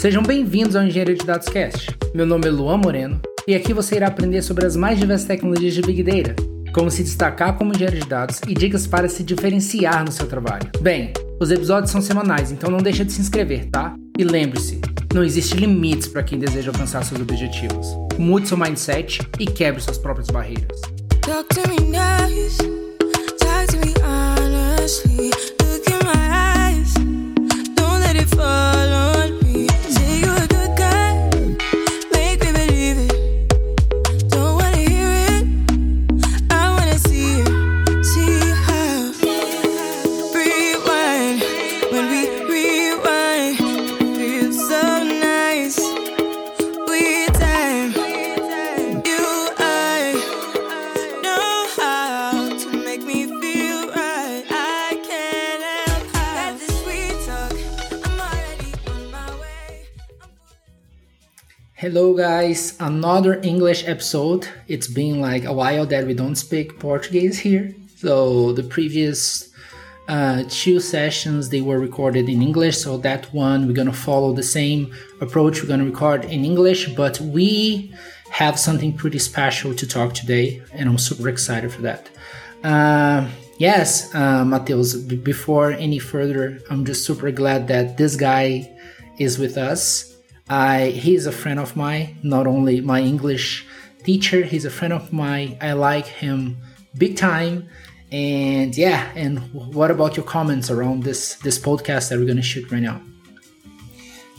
Sejam bem-vindos ao Engenharia de Dados Cast. Meu nome é Luan Moreno e aqui você irá aprender sobre as mais diversas tecnologias de Big Data, como se destacar como engenheiro de dados e dicas para se diferenciar no seu trabalho. Bem, os episódios são semanais, então não deixa de se inscrever, tá? E lembre-se, não existe limites para quem deseja alcançar seus objetivos. Mude seu mindset e quebre suas próprias barreiras. Talk to me nice, talk to me honestly. Guys. Another English episode. It's been like a while that we don't speak Portuguese here. So the previous uh, two sessions they were recorded in English. So that one we're gonna follow the same approach. We're gonna record in English, but we have something pretty special to talk today, and I'm super excited for that. Uh, yes, uh, before any further, I'm just super glad that this guy is with us. I he's a friend of mine, not only my English teacher, he's a friend of mine. I like him big time. And yeah, and what about your comments around this this podcast that we're gonna shoot right now?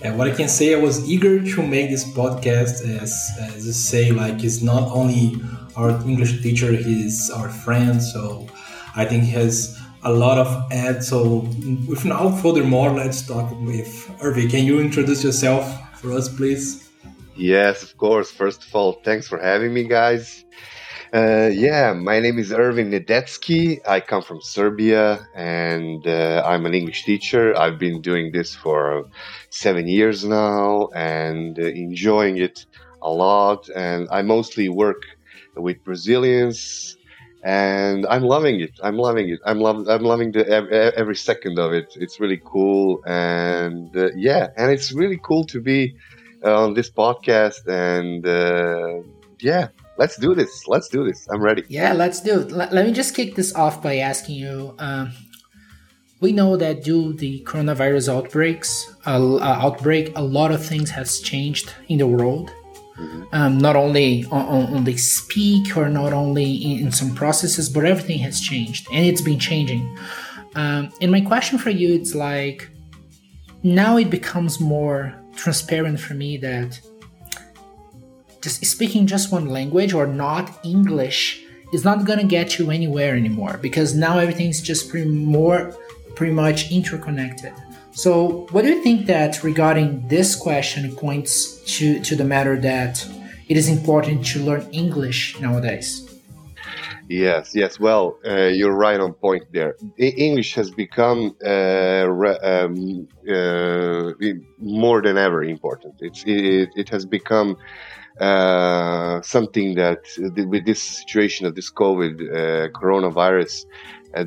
And what I can say, I was eager to make this podcast, as as you say, like he's not only our English teacher, he's our friend. So I think he has a lot of ads. So without further more, let's talk with Irvi. Can you introduce yourself for us, please? Yes, of course. First of all, thanks for having me, guys. Uh, yeah, my name is Ervin Nedetsky. I come from Serbia and uh, I'm an English teacher. I've been doing this for seven years now and uh, enjoying it a lot. And I mostly work with Brazilians and I'm loving it. I'm loving it. I'm, I'm loving the, ev- ev- every second of it. It's really cool. And uh, yeah, and it's really cool to be uh, on this podcast and uh, yeah let's do this let's do this i'm ready Yeah, let's do it. Let, let me just kick this off by asking you. Um, we know that due the coronavirus outbreaks, uh, uh, outbreak, a lot of things has changed in the world. Um, not only on, on, the speak or not only in, in some processes, but everything has changed and it's been changing. Um, and my question for you, it's like now it becomes more transparent for me that just speaking just one language or not English is not gonna get you anywhere anymore because now everything's just pretty more pretty much interconnected. So what do you think that regarding this question points to, to the matter that it is important to learn English nowadays? yes yes. Well uh, you're right on point there. English has become uh, re- um, uh, more than ever important. It's it, it has become uh, something that uh, with this situation of this covid uh, coronavirus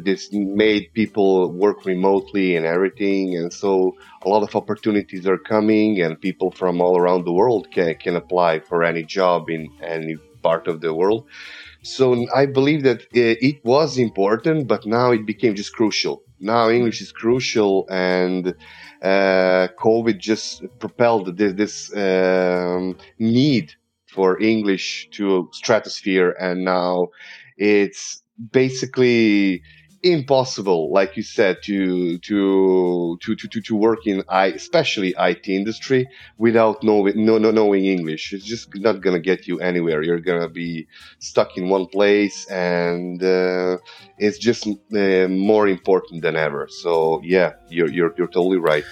this made people work remotely and everything. And so a lot of opportunities are coming and people from all around the world can, can apply for any job in any part of the world. So i believe that it was important but now it became just crucial. Now english is crucial and uh, covid just propelled this, this um, need for english to stratosphere and now it's basically impossible like you said to to to to, to, work in I, especially IT industry without knowing no, no knowing English. It's just not gonna get you anywhere. You're gonna be stuck in one place and uh, it's just uh, more important than ever. So yeah you're you're, you're totally right.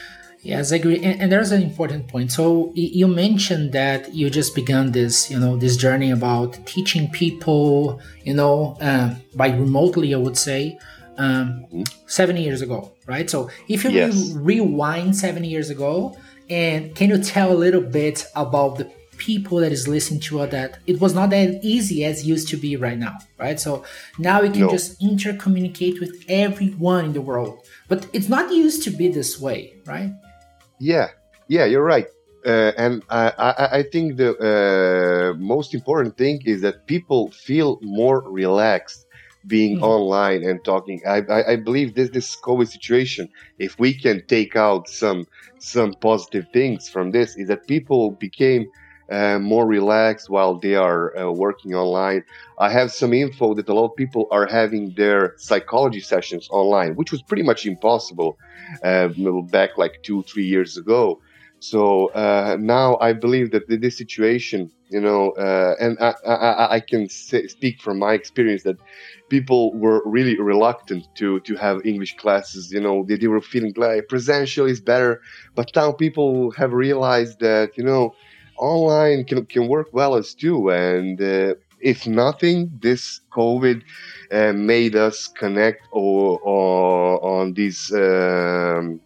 Yes, I agree. And, and there's an important point. So you mentioned that you just began this, you know, this journey about teaching people, you know, uh, by remotely, I would say, um, seven years ago, right? So if you Yes. re- rewind seven years ago, and can you tell a little bit about the people that is listening to us that it was not that easy as it used to be right now, right? So now we can No. just intercommunicate with everyone in the world, but it's not used to be this way, right? Yeah, yeah, you're right. uh, and I, I, I think the uh, most important thing is that people feel more relaxed being Mhm. online and talking. I, I, I believe this this COVID situation, if we can take out some some positive things from this, is that people became uh, more relaxed while they are uh, working online. I have some info that a lot of people are having their psychology sessions online, which was pretty much impossible uh, back like two three years ago. So uh, now I believe that th- this situation, you know, uh, and I, I, I- can say, speak from my experience that people were really reluctant to to have English classes. You know, they, they were feeling like presential is better, but now people have realized that you know, online can can work well as too. And uh, if nothing, this COVID uh, made us connect or, or on these. Um,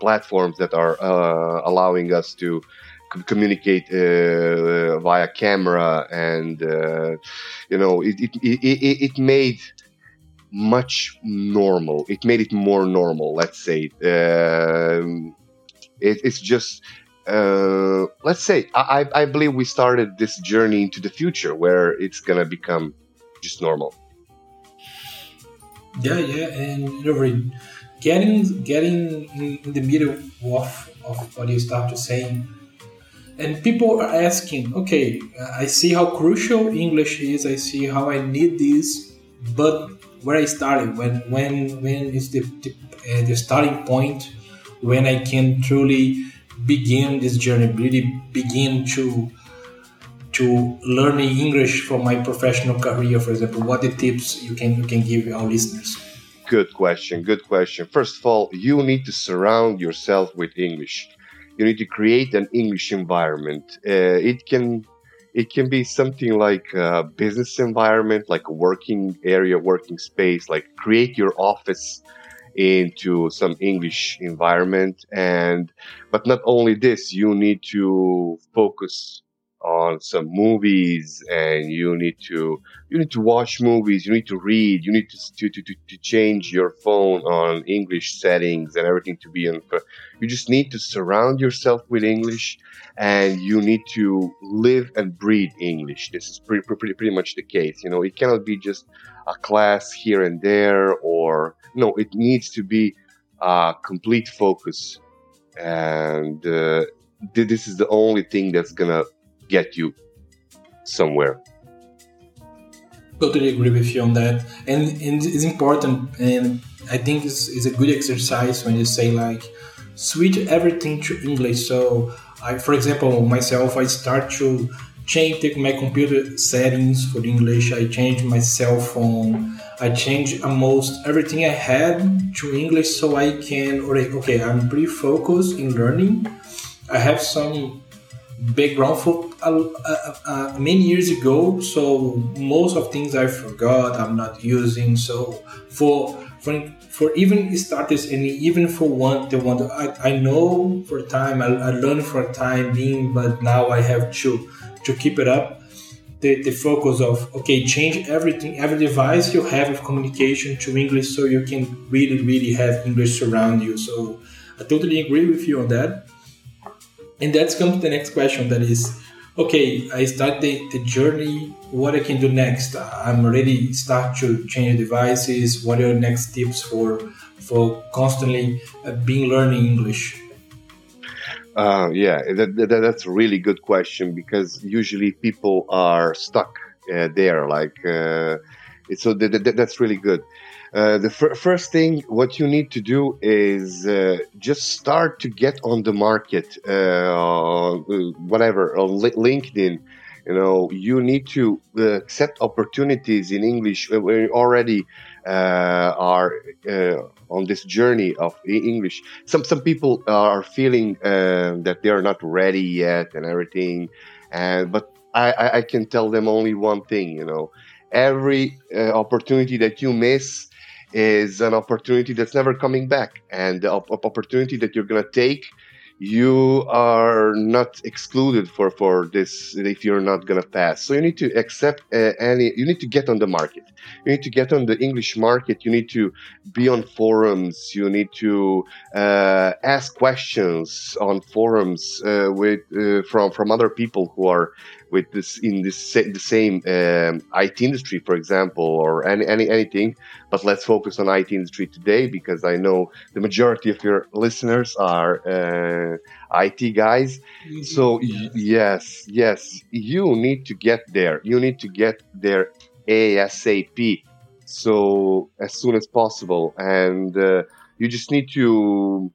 platforms that are uh, allowing us to communicate uh, via camera and uh, you know it, it, it, it made much normal. It made it more normal let's say. Um, it, it's just uh, let's say I, I believe we started this journey into the future where it's gonna become just normal. Yeah, yeah, and know, getting getting in the middle of, of what you started saying, and people are asking, okay, I see how crucial English is. I see how I need this, but where I started, when when when is the the, uh, the starting point when I can truly begin this journey, really begin to to learning English for my professional career, for example, what the tips you can you can give our listeners? Good question. Good question. First of all, you need to surround yourself with English. You need to create an English environment. Uh, it can it can be something like a business environment, like a working area, working space. Like create your office into some English environment, and but not only this, you need to focus on some movies, and you need to you need to watch movies you need to read you need to, to, to, to change your phone on english settings and everything to be on you just need to surround yourself with english and you need to live and breathe english. This is pretty, pretty, pretty much the case you know it cannot be just a class here and there or no it needs to be a complete focus and uh, this is the only thing that's gonna get you somewhere Totally agree with you on that, and, and it's important, and I think it's, it's a good exercise when you say like switch everything to English. So, I, for example, myself, I start to change my computer settings for English. I change my cell phone. I change almost everything I had to English, so I can. Okay, I'm pretty focused in learning. I have some background for many years ago so most of things i forgot i'm not using so for for, for even starters and even for one the one I, I know for time I, I learned for time being but now i have to to keep it up. The, the focus of okay change everything every device you have of communication to english so you can really really have english around you. So i totally agree with you on that and that's come to the next question that is okay i start the, the journey. What i can do next? I'm already start to change devices. What are the next tips for for constantly uh, being learning english? Uh, yeah that, that, that's a really good question because usually people are stuck uh, there like uh, so that, that, that's really good uh, the fir- first thing what you need to do is uh, just start to get on the market uh, whatever on Li- linkedin. You know you need to uh, accept opportunities in english when you already uh, are uh, on this journey of english. Some some people are feeling that they are not ready yet and everything and but I, I can tell them only one thing you know. Every opportunity that you miss is an opportunity that's never coming back. And the op- opportunity that you're going to take you are not excluded for for this if you're not gonna pass. So you need to accept uh, any you need to get on the market. You need to get on the english market. You need to be on forums. You need to uh, ask questions on forums uh, with uh, from from other people who are with this in this the same um, IT industry, for example, or any, any anything. But let's focus on IT industry today because I know the majority of your listeners are uh, IT guys. Mm-hmm. So y- yes, yes, you need to get there. You need to get there ASAP. So as soon as possible, and uh, you just need to,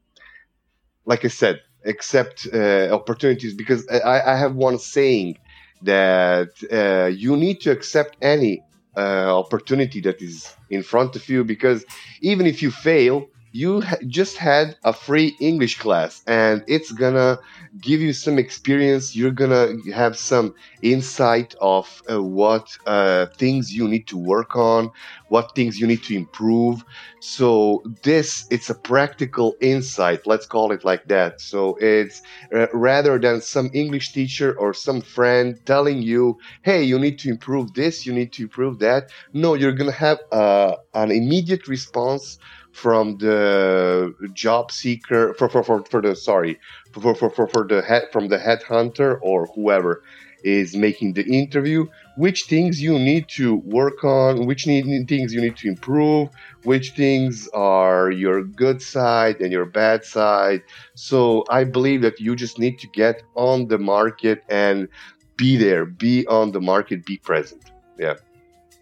like I said, accept uh, opportunities because I, I have one saying that uh, you need to accept any uh, opportunity that is in front of you because even if you fail, you ha- just had a free English class and it's gonna give you some experience. You're gonna have some insight of uh, what uh, things you need to work on, what things you need to improve. So this it's a practical insight. Let's call it like that. So it's uh, rather than some English teacher or some friend telling you, "Hey, you need to improve this. You need to improve that." No, you're gonna have uh, an immediate response from the job seeker for for, for, for the sorry for, for, for, for the head from the headhunter or whoever is making the interview which things you need to work on which need, things you need to improve which things are your good side and your bad side. So i believe that you just need to get on the market and be there. Be on the market be present. Yeah.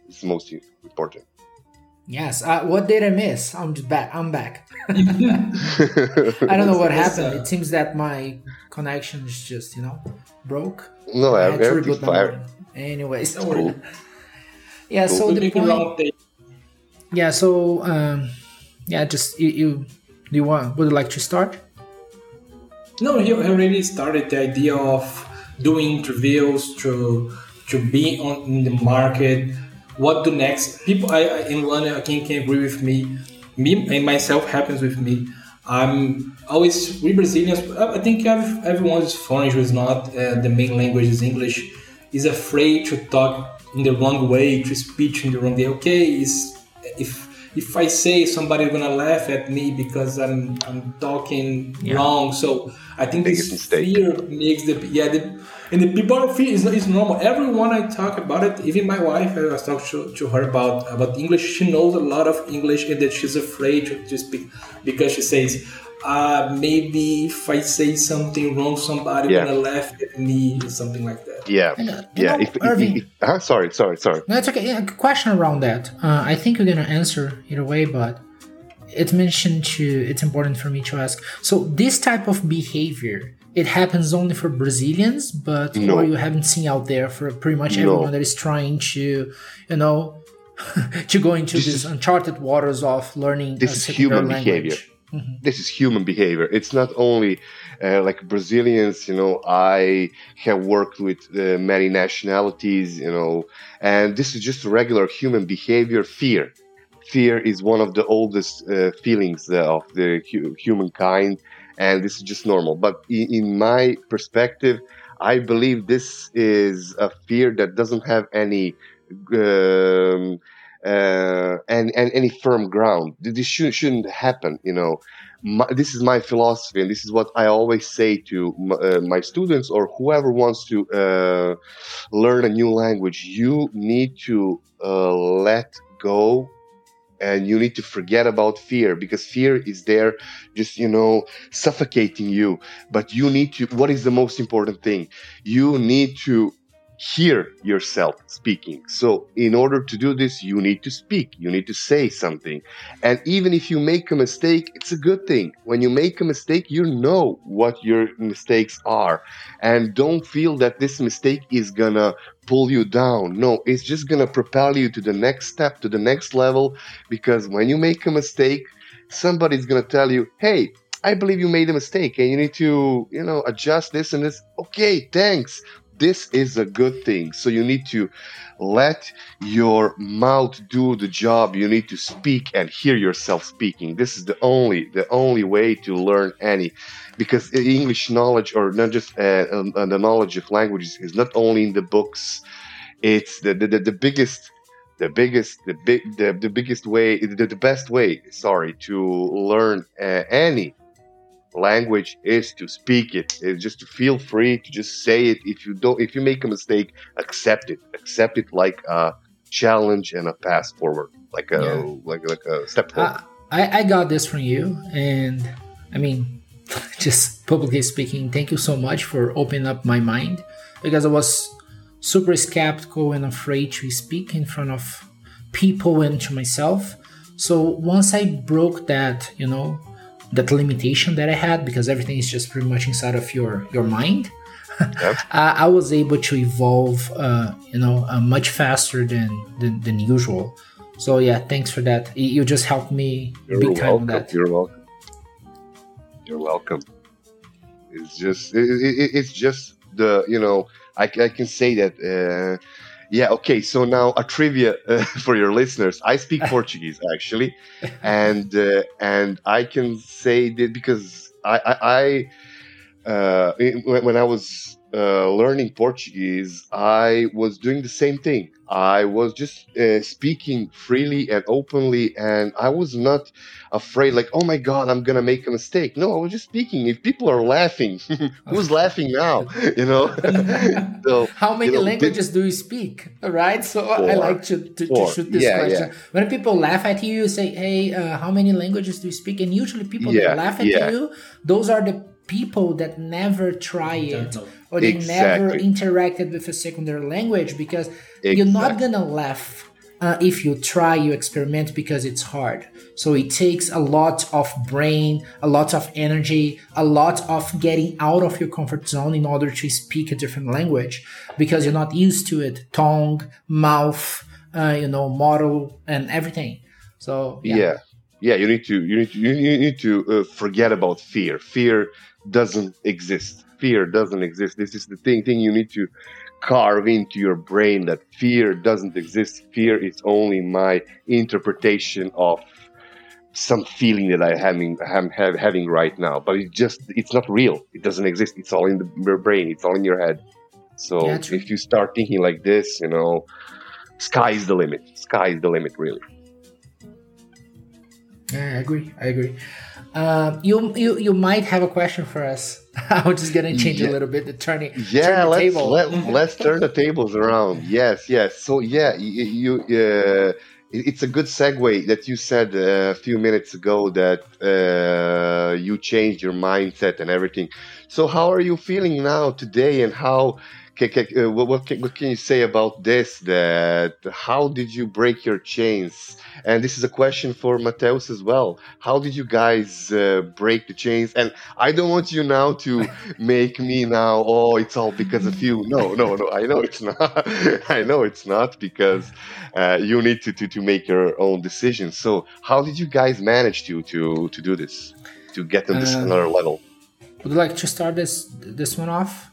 It's most important Yes. Uh, what did I miss? I'm just back. I'm back. I don't know what happened. It seems that my connection is just you know broke. No, I everything's fine. Anyways, cool. yeah. Cool. So the point. Yeah. So um, yeah, just you, you do you want would you like to start? No, he already started the idea of doing interviews to to be on in the market what do next? People, I, I in London, I can, can agree with me. Me and myself happens with me. I'm always we Brazilians. I think everyone is foreign who is not uh, the main language is English is afraid to talk in the wrong way, to speak in the wrong way. Okay, is if if I say somebody's gonna laugh at me because I'm I'm talking yeah. wrong. So I think this fear makes the yeah the and the people feel it's, it's normal. Everyone I talk about it, even my wife, I was talking to, to her about about English. She knows a lot of English, and that she's afraid to, to speak because she says, uh, maybe if I say something wrong, somebody yeah. gonna laugh at me or something like that. Yeah, and, uh, yeah. Know, if, Irving, if, if, uh, sorry, sorry, sorry. No, it's okay. Yeah, question around that. Uh, I think you're gonna answer either way, but it's mentioned to. It's important for me to ask. So this type of behavior it happens only for Brazilians, but no. or you haven't seen out there for pretty much everyone no. that is trying to, you know, to go into this these uncharted waters of learning. This is human language. behavior. Mm-hmm. This is human behavior. It's not only uh, like Brazilians. You know, I have worked with uh, many nationalities. You know, and this is just regular human behavior. Fear, fear is one of the oldest uh, feelings of the hu- humankind and this is just normal. But in, in my perspective, I believe this is a fear that doesn't have any um, uh, and, and any firm ground. This should, shouldn't happen, you know. My, this is my philosophy, and this is what I always say to my, uh, my students or whoever wants to uh, learn a new language. You need to uh, let go and you need to forget about fear because fear is there just you know suffocating you. But you need to what is the most important thing? You need to hear yourself speaking. So, in order to do this, you need to speak, you need to say something. And even if you make a mistake, it's a good thing. When you make a mistake, you know what your mistakes are. And don't feel that this mistake is gonna pull you down. No, it's just gonna propel you to the next step, to the next level. Because when you make a mistake, somebody's gonna tell you, hey, I believe you made a mistake and you need to, you know, adjust this and this. Okay, thanks this is a good thing. So you need to let your mouth do the job. You need to speak and hear yourself speaking. This is the only the only way to learn any, because English knowledge or not just uh, uh, the knowledge of languages is not only in the books. It's the the, the, the biggest the biggest the big the, the biggest way the, the best way sorry to learn uh, any language is to speak it it's just to feel free to just say it. If you don't if you make a mistake accept it. Accept it like a challenge and a pass forward like a yeah. like, like a step forward. Uh, I, I got this from you and i mean just publicly speaking thank you so much for opening up my mind because i was super skeptical and afraid to speak in front of people and to myself. So once i broke that you know that limitation that I had because everything is just pretty much inside of your your mind. Yep. I, I, was able to evolve, uh, you know, uh, much faster than, than, than usual. So yeah, thanks for that. You just helped me You're big time that. You're welcome. You're welcome. It's just it, it, it's just the you know I, I can say that. Uh, yeah. Okay. So now a trivia uh, for your listeners. I speak Portuguese actually, and uh, and I can say that because I I, I uh, when I was uh, learning Portuguese, I was doing the same thing. I was just uh, speaking freely and openly, and I was not afraid, like, oh my God, I'm gonna make a mistake. No, I was just speaking. If people are laughing, who's laughing now? You know. so, How many you know, languages do you speak? Right. So four, I like to, to, to shoot this yeah, question. Yeah. When people laugh at you, you say, "Hey, uh, how many languages do you speak?" And usually, people yeah, that laugh at you, those are the people that never try it or they exactly. never interacted with a secondary language because exactly. you're not gonna laugh uh, if you try you experiment because it's hard so it takes a lot of brain a lot of energy a lot of getting out of your comfort zone in order to speak a different language because you're not used to it tongue mouth uh, you know model and everything so yeah. yeah yeah you need to you need to you need to uh, forget about fear fear doesn't exist. Fear doesn't exist. This is the thing thing you need to carve into your brain that fear doesn't exist. Fear is only my interpretation of some feeling that I having am have, having right now. But it just it's not real. It doesn't exist. It's all in the, your brain. It's all in your head. So yeah, if you start thinking like this, you know, sky is the limit. Sky is the limit, really. Yeah, I agree. I agree. Uh, you you you might have a question for us. I'm just gonna change yeah. a little bit the turning. Yeah, turn let's table. let, let's turn the tables around. Yes, yes. So yeah, you, you uh, it's a good segue that you said a few minutes ago that uh, you changed your mindset and everything. So how are you feeling now today, and how uh, what, what, can, what can you say about this? That how did you break your chains? And this is a question for Mateus as well. How did you guys uh, break the chains? And I don't want you now to make me now. Oh, it's all because of you. No, no, no. I know it's not. I know it's not because uh, you need to, to to make your own decisions. So how did you guys manage to to to do this? To get to this uh, another level? Would you like to start this this one off?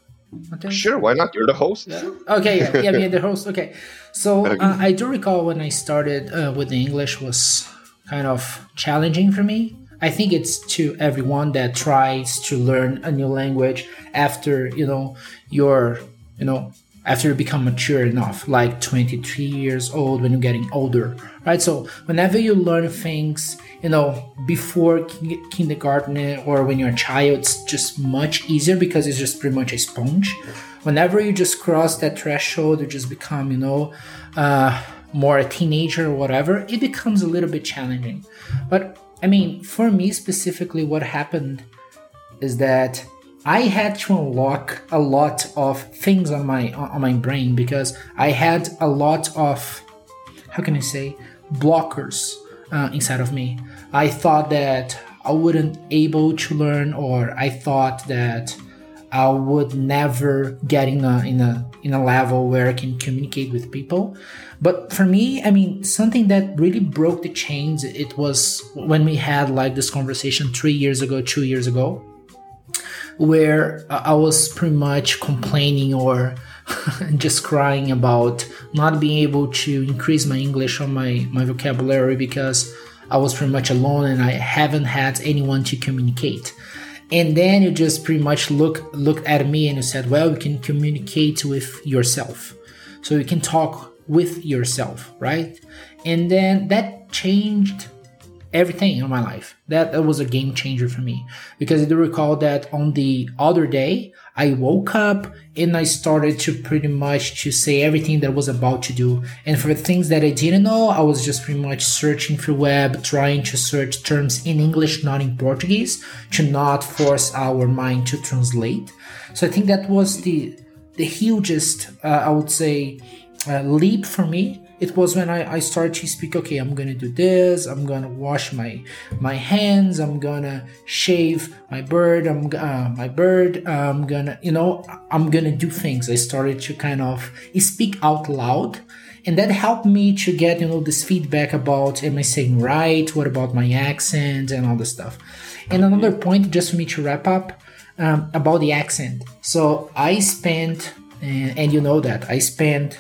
Sure, why not? You're the host. Yeah. Okay, yeah, yeah, me the host. Okay, so uh, I do recall when I started uh, with the English was kind of challenging for me. I think it's to everyone that tries to learn a new language after you know you're you know after you become mature enough, like 23 years old when you're getting older, right? So whenever you learn things you know, before kindergarten or when you're a child, it's just much easier because it's just pretty much a sponge. Whenever you just cross that threshold, you just become, you know, uh, more a teenager or whatever, it becomes a little bit challenging. But I mean, for me specifically, what happened is that I had to unlock a lot of things on my on my brain because I had a lot of how can I say blockers uh, inside of me. I thought that I wouldn't able to learn, or I thought that I would never get in a in a in a level where I can communicate with people. But for me, I mean, something that really broke the chains. It was when we had like this conversation three years ago, two years ago. where I was pretty much complaining or just crying about not being able to increase my English or my, my vocabulary because I was pretty much alone and I haven't had anyone to communicate. And then you just pretty much look looked at me and you said, well, you can communicate with yourself. So you can talk with yourself, right? And then that changed everything in my life. That, that was a game changer for me because I do recall that on the other day, I woke up and I started to pretty much to say everything that I was about to do. And for things that I didn't know, I was just pretty much searching for web, trying to search terms in English, not in Portuguese, to not force our mind to translate. So I think that was the the hugest, uh, I would say, uh, leap for me it was when I, I started to speak okay i'm gonna do this i'm gonna wash my my hands i'm gonna shave my bird i'm uh, my bird i'm gonna you know i'm gonna do things. I started to kind of speak out loud and that helped me to get you know this feedback about am i saying right? What about my accent and all this stuff. And another point just for me to wrap up um, about the accent. So i spent and, and you know that i spent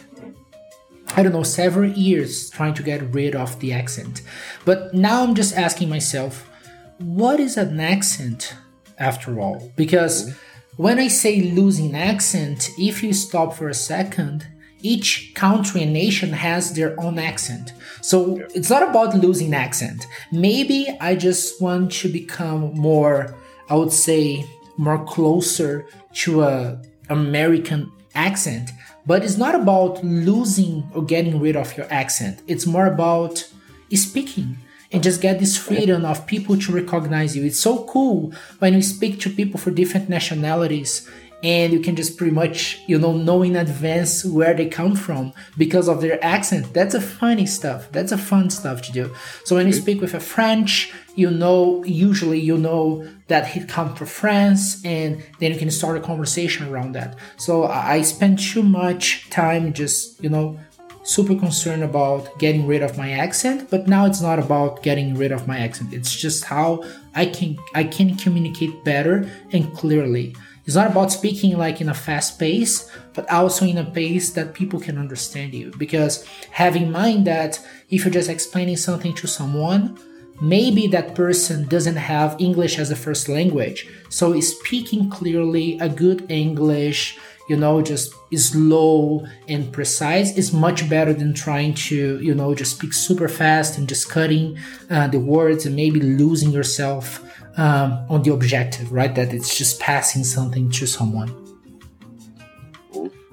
I don't know, several years trying to get rid of the accent. But now I'm just asking myself, what is an accent after all? Because when I say losing accent, if you stop for a second, each country and nation has their own accent. So it's not about losing accent. Maybe I just want to become more, I would say, more closer to a American accent but it's not about losing or getting rid of your accent. It's more about speaking and just get this freedom of people to recognize you. It's so cool when you speak to people for different nationalities and you can just pretty much you know know in advance where they come from because of their accent. That's a funny stuff. That's a fun stuff to do. So when you speak with a french you know usually you know that he come from france and then you can start a conversation around that. So i spent too much time just you know super concerned about getting rid of my accent but now it's not about getting rid of my accent. It's just how i can i can communicate better and clearly it's not about speaking like in a fast pace, but also in a pace that people can understand you. Because have in mind that if you're just explaining something to someone, maybe that person doesn't have English as a first language. So speaking clearly a good English, you know, just slow and precise is much better than trying to, you know, just speak super fast and just cutting uh, the words and maybe losing yourself um, on the objective, right? That it's just passing something to someone.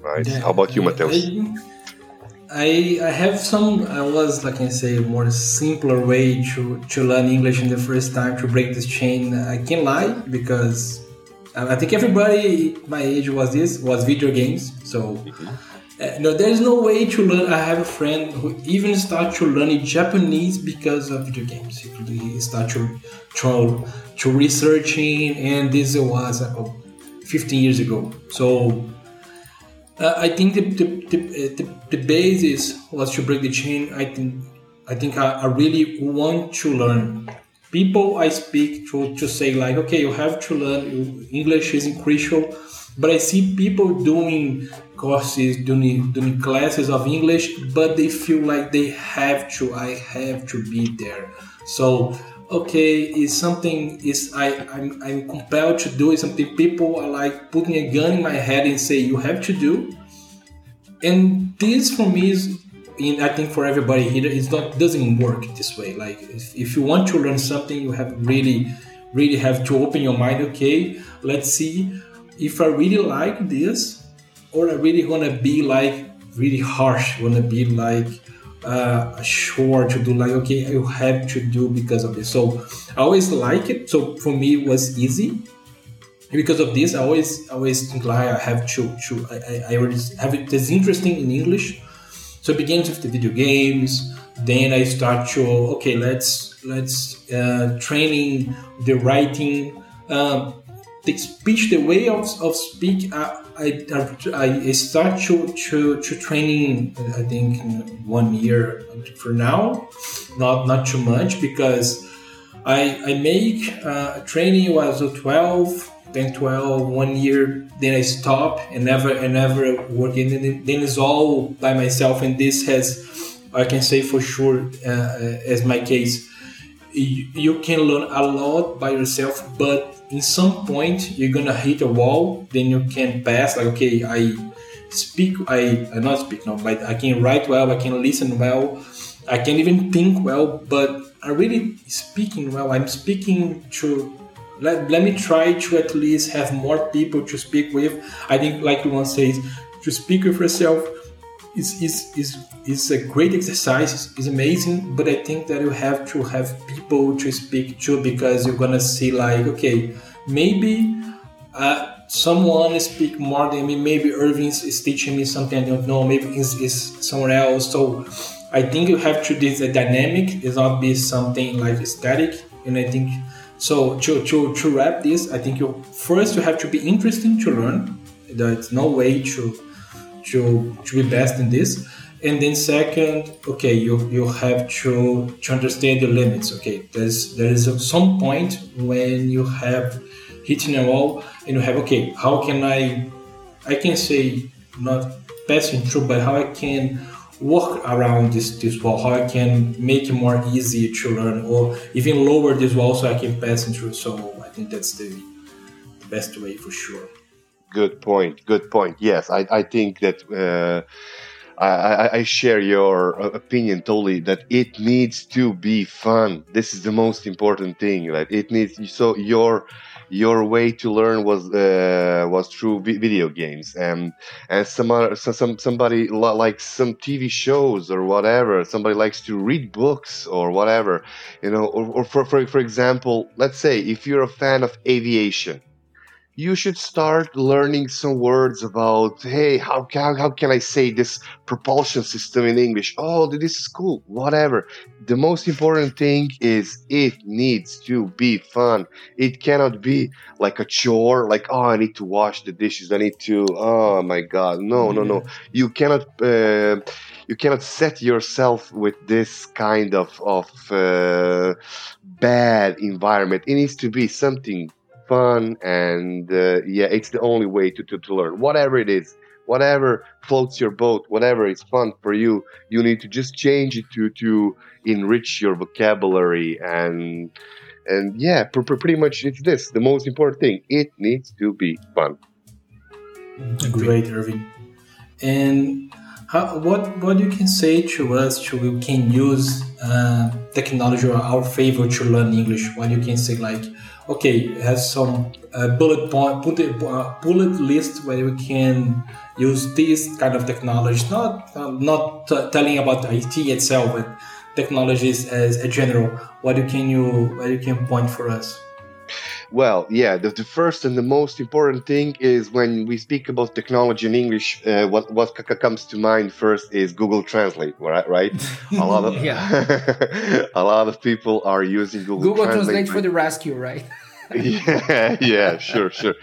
nice. Yeah, How about you, Mateus? I, I have some I was like I say more simpler way to, to learn English in the first time to break this chain. I can't lie because I think everybody my age was this was video games. So mm-hmm. Uh, no, there's no way to learn. I have a friend who even start to learn Japanese because of video games. He start to, to to researching, and this was uh, 15 years ago. So uh, I think the the, the, uh, the, the basis was to break the chain. I think I think I, I, really want to learn. People I speak to to say like, okay, you have to learn English is crucial, but I see people doing courses, doing doing classes of English, but they feel like they have to. I have to be there. So okay is something is I I'm, I'm compelled to do is something people are like putting a gun in my head and say you have to do and this for me is in, I think for everybody here it's not doesn't work this way like if, if you want to learn something you have really really have to open your mind okay let's see if I really like this or I really want to be like really harsh want to be like uh, sure to do like okay you have to do because of this. So i always like it. So for me it was easy. Because of this i always always think like i have to to i, I already have it as interesting in english. So it begins with the video games. Then i start to okay let's let's uh, training the writing. Um, the speech the way of, of speak uh, I, I start to, to, to training I think one year for now not not too much because I, I make uh, training was 12 10, 12, one year, then I stop and never and never work. And then, then it's all by myself. And this has, I can say for sure, uh, as my case, you, you can learn a lot by yourself, but in some point you're gonna hit a wall. Then you can pass. Like okay, I speak, I, I not speak no, but I can write well, I can listen well, I can even think well, but I really speaking well. I'm speaking to let, let me try to at least have more people to speak with. I think, like you one says, to speak with yourself is, is, is a great exercise, it's, it's amazing, but I think that you have to have people to speak to because you're gonna see, like, okay, maybe uh, someone speak more than me, maybe Irving is teaching me something I don't know, maybe is is somewhere else. So I think you have to this a dynamic, is not be something like static, and I think so to, to, to wrap this, I think you first you have to be interesting to learn. There's no way to to to be best in this. And then second, okay, you you have to to understand the limits. Okay, there's there is some point when you have hitting a wall and you have okay, how can I I can say not passing through, but how I can work around this, this wall, how I can make it more easy to learn, or even lower this wall so I can pass through. So I think that's the, the best way for sure. Good point. Good point. Yes, I, I think that uh, I, I, share your opinion totally that it needs to be fun. This is the most important thing. That it needs so your your way to learn was uh, was through video games and and some other, some somebody like some TV shows or whatever somebody likes to read books or whatever you know or, or for, for for example let's say if you're a fan of aviation you should start learning some words about hey how can, how can i say this propulsion system in english? Oh this is cool whatever. The most important thing is it needs to be fun. It cannot be like a chore like oh i need to wash the dishes i need to oh my god no no no. You cannot uh, you cannot set yourself with this kind of of uh, bad environment. It needs to be something fun and uh, yeah it's the only way to, to, to learn. Whatever it is whatever floats your boat whatever is fun for you you need to just change it to to enrich your vocabulary and and yeah pr- pr- pretty much it's this the most important thing it needs to be fun. Great irving. And how, what what you can say to us to we can use uh, technology or our favor to learn english? What you can say like okay, has some uh, bullet point, a uh, bullet list where we can use this kind of technology, not uh, not telling about IT itself, but technologies as a general. What you can you what you can point for us? Well, yeah, the, the, first and the most important thing is when we speak about technology in English, uh, what what c- comes to mind first is Google Translate, right? Right? A lot of a lot of people are using Google. Google Translate, Translate for the rescue, right? yeah, yeah, sure, sure.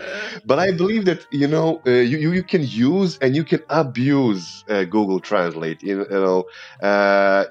But I believe that you know uh, you you can use and you can abuse uh, Google Translate. You, know, uh,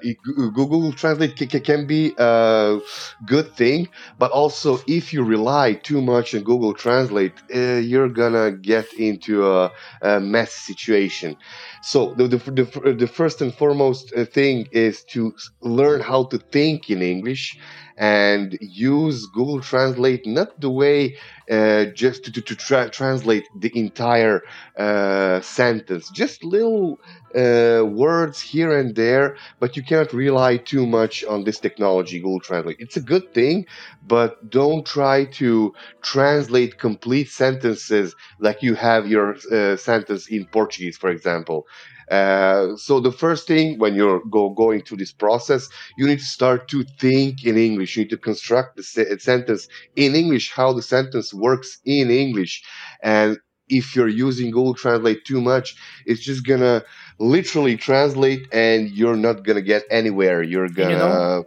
Google Translate can, can be a good thing, but also if you rely too much on Google Translate, uh, you're gonna get into a, a mess situation. So the, the, the, the first and foremost uh, thing is to learn how to think in English and use Google Translate not the way uh, just to, to, to tra- translate the entire uh, sentence, just little uh, words here and there, but you cannot rely too much on this technology, Google Translate. It's a good thing, but don't try to translate complete sentences like you have your uh, sentence in Portuguese, for example. Uh, so the first thing when you're go, going through this process, you need to start to think in English. You need to construct the se- sentence in English, how the sentence works in English. And if you're using Google Translate too much, it's just gonna literally translate, and you're not gonna get anywhere. You're gonna. You know,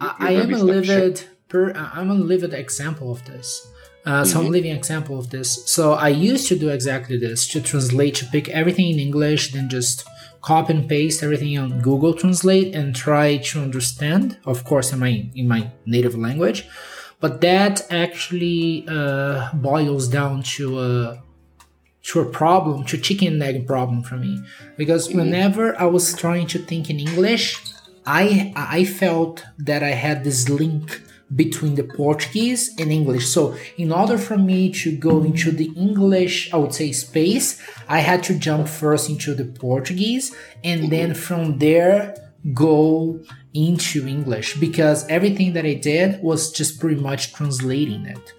I, I am a livid. Per, I'm a livid example of this. Uh, so mm-hmm. Some living example of this. So I used to do exactly this to translate, to pick everything in English, then just copy and paste everything on Google Translate and try to understand, of course, in my in my native language. but that actually uh, boils down to a to a problem, to chicken and egg problem for me. Because mm-hmm. whenever I was trying to think in English, I I felt that I had this link between the Portuguese and English. So in order for me to go into the English, I would say space, I had to jump first into the Portuguese and then from there go into English because everything that I did was just pretty much translating it.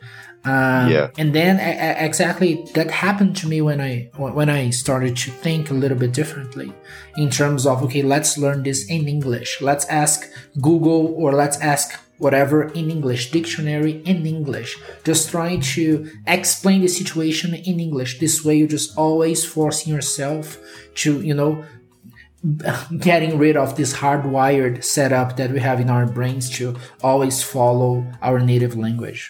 Um, yeah. And then exactly that happened to me when I when I started to think a little bit differently in terms of okay, let's learn this in English. Let's ask Google or let's ask whatever in English, dictionary in English. Just trying to explain the situation in English. This way, you're just always forcing yourself to you know getting rid of this hardwired setup that we have in our brains to always follow our native language.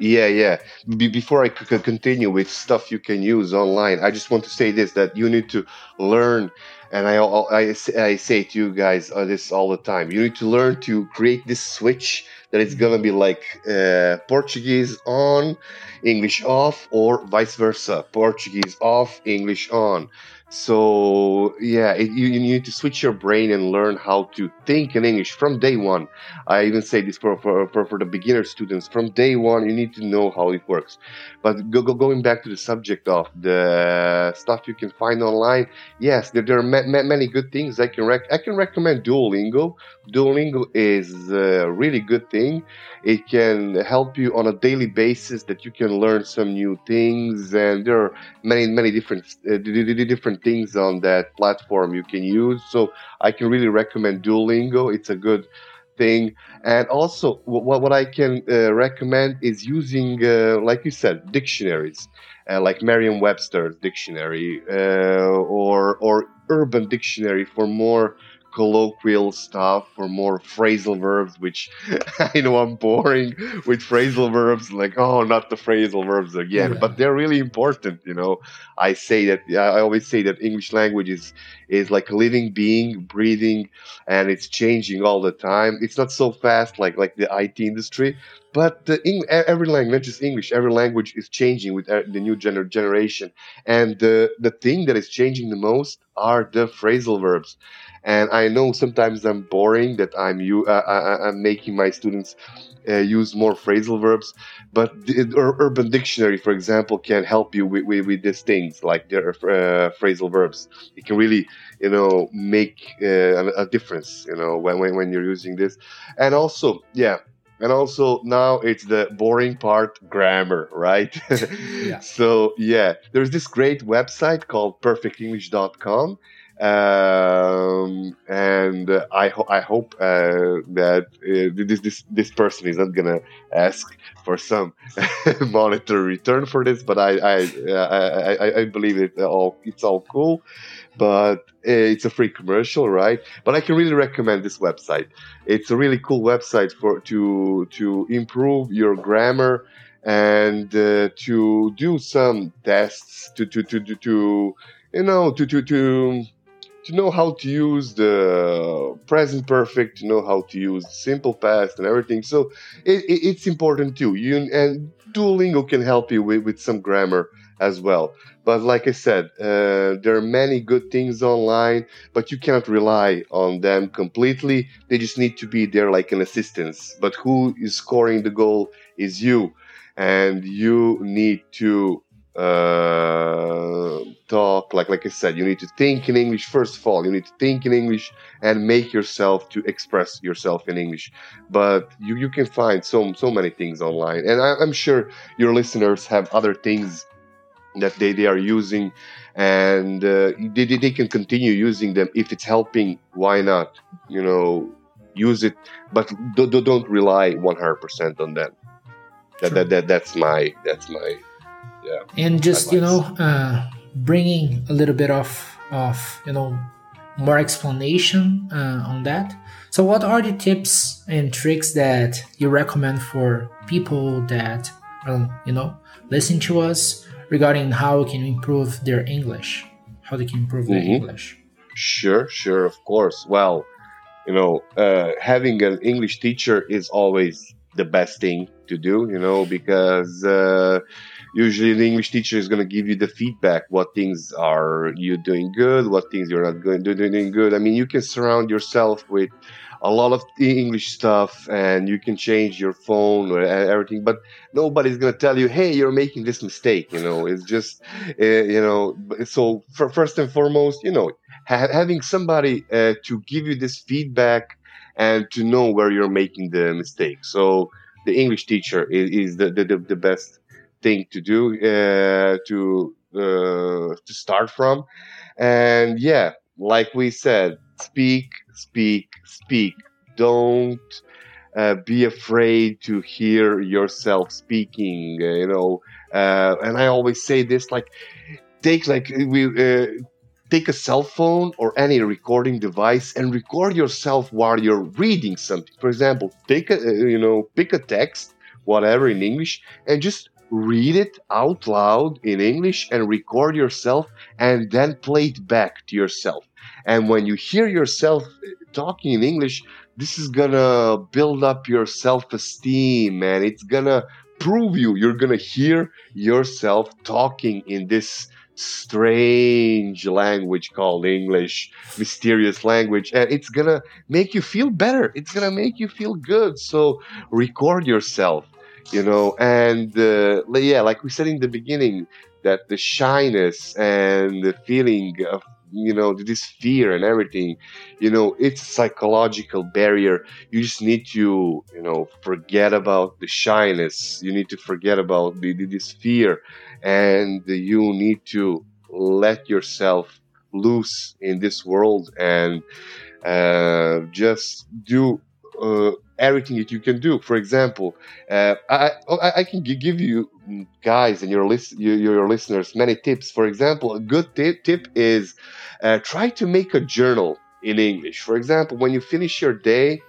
Yeah, yeah. Be- before I c- continue with stuff you can use online, I just want to say this that you need to learn, and I, I, I say to you guys uh, this all the time you need to learn to create this switch that it's gonna be like uh, Portuguese on, English off, or vice versa Portuguese off, English on so yeah, it, you, you need to switch your brain and learn how to think in English from day one. I even say this for, for, for, for the beginner students. From day one, you need to know how it works. But go, go, going back to the subject of the stuff you can find online, yes, there, there are ma- ma- many good things. I can rec- I can recommend Duolingo. Duolingo is a really good thing. It can help you on a daily basis that you can learn some new things, and there are many many different uh, different things on that platform you can use. So I can really recommend Duolingo. It's a good thing. And also, what, what I can uh, recommend is using, uh, like you said, dictionaries, uh, like Merriam-Webster's dictionary uh, or or Urban Dictionary for more colloquial stuff or more phrasal verbs, which I know I'm boring with phrasal verbs, like, oh, not the phrasal verbs again, yeah. but they're really important. You know, I say that, I always say that English language is, is like a living being, breathing, and it's changing all the time. It's not so fast like, like the IT industry, but the, every language, just English, every language is changing with uh, the new gener- generation. And the, the thing that is changing the most are the phrasal verbs and I know sometimes I'm boring that I'm you uh, I, uh, uh, I'm making my students uh, use more phrasal verbs, but the Urban Dictionary, for example, can help you with, with, with these things like their uh, phrasal verbs. It can really, you know, make uh, a, difference, you know, when, when, when you're using this. And also, yeah, and also now it's the boring part grammar right yeah. so yeah there's this great website called perfectenglish.com um, and uh, I, ho- I hope uh, that uh, this, this this person is not gonna ask for some monetary return for this, but I I, I, I believe it all it's all cool, but uh, it's a free commercial, right? But I can really recommend this website. It's a really cool website for to to improve your grammar and uh, to do some tests to to to to, to you know to to to to know how to use the present perfect, to know how to use simple past and everything. So it, it, it's important too. You and Duolingo can help you with, with some grammar as well. But like I said, uh, there are many good things online, but you cannot rely on them completely. They just need to be there like an assistance. But who is scoring the goal is you, and you need to uh, talk like like i said you need to think in english first of all you need to think in english and make yourself to express yourself in english but you, you can find so so many things online and I, am sure your listeners have other things that they, they are using and uh, they, they can continue using them. If it's helping why not you know use it? But don't, don't rely 100% on them. That, that, that that's my that's my yeah. And just you know uh, bringing a little bit of of you know more explanation uh, on that. So what are the tips and tricks that you recommend for people that um, you know listen to us regarding how we can improve their english how they can improve their mm-hmm. english sure sure of course well you know uh, having an english teacher is always the best thing to do, you know, because uh, usually the English teacher is going to give you the feedback. What things are you doing good? What things you're not going doing good? I mean, you can surround yourself with a lot of English stuff, and you can change your phone or everything. But nobody's to tell you, "Hey, you're making this mistake." You know, it's just, uh, you know. So for, first and foremost, you know, ha- having somebody uh, to give you this feedback and to know where you're making the mistake. So the English teacher is, is the, the, the best thing to do uh, to to start from. And yeah, like we said, speak, speak, speak. Don't uh, be afraid to hear yourself speaking. Uh, you know, uh, and I always say this: like, take like we uh, take a cell phone or any recording device and record yourself while you're reading something. For example, take a you know pick a text, whatever in English, and just read it out loud in English and record yourself and then play it back to yourself. And when you hear yourself talking in English, this is gonna build up your self esteem and it's gonna prove you. You're gonna hear yourself talking in this strange language called English, mysterious language, and it's gonna make you feel better. It's gonna make you feel good. So record yourself you know and uh, yeah like we said in the beginning that the shyness and the feeling of you know this fear and everything you know it's a psychological barrier. You just need to you know forget about the shyness. You need to forget about the, this fear. And you need to let yourself loose in this world and uh, just do uh, everything that you can do. For example, uh, I, I, I can give you guys and your list your, your listeners many tips. For example, a good tip, tip is uh, try to make a journal in English. For example, when you finish your day,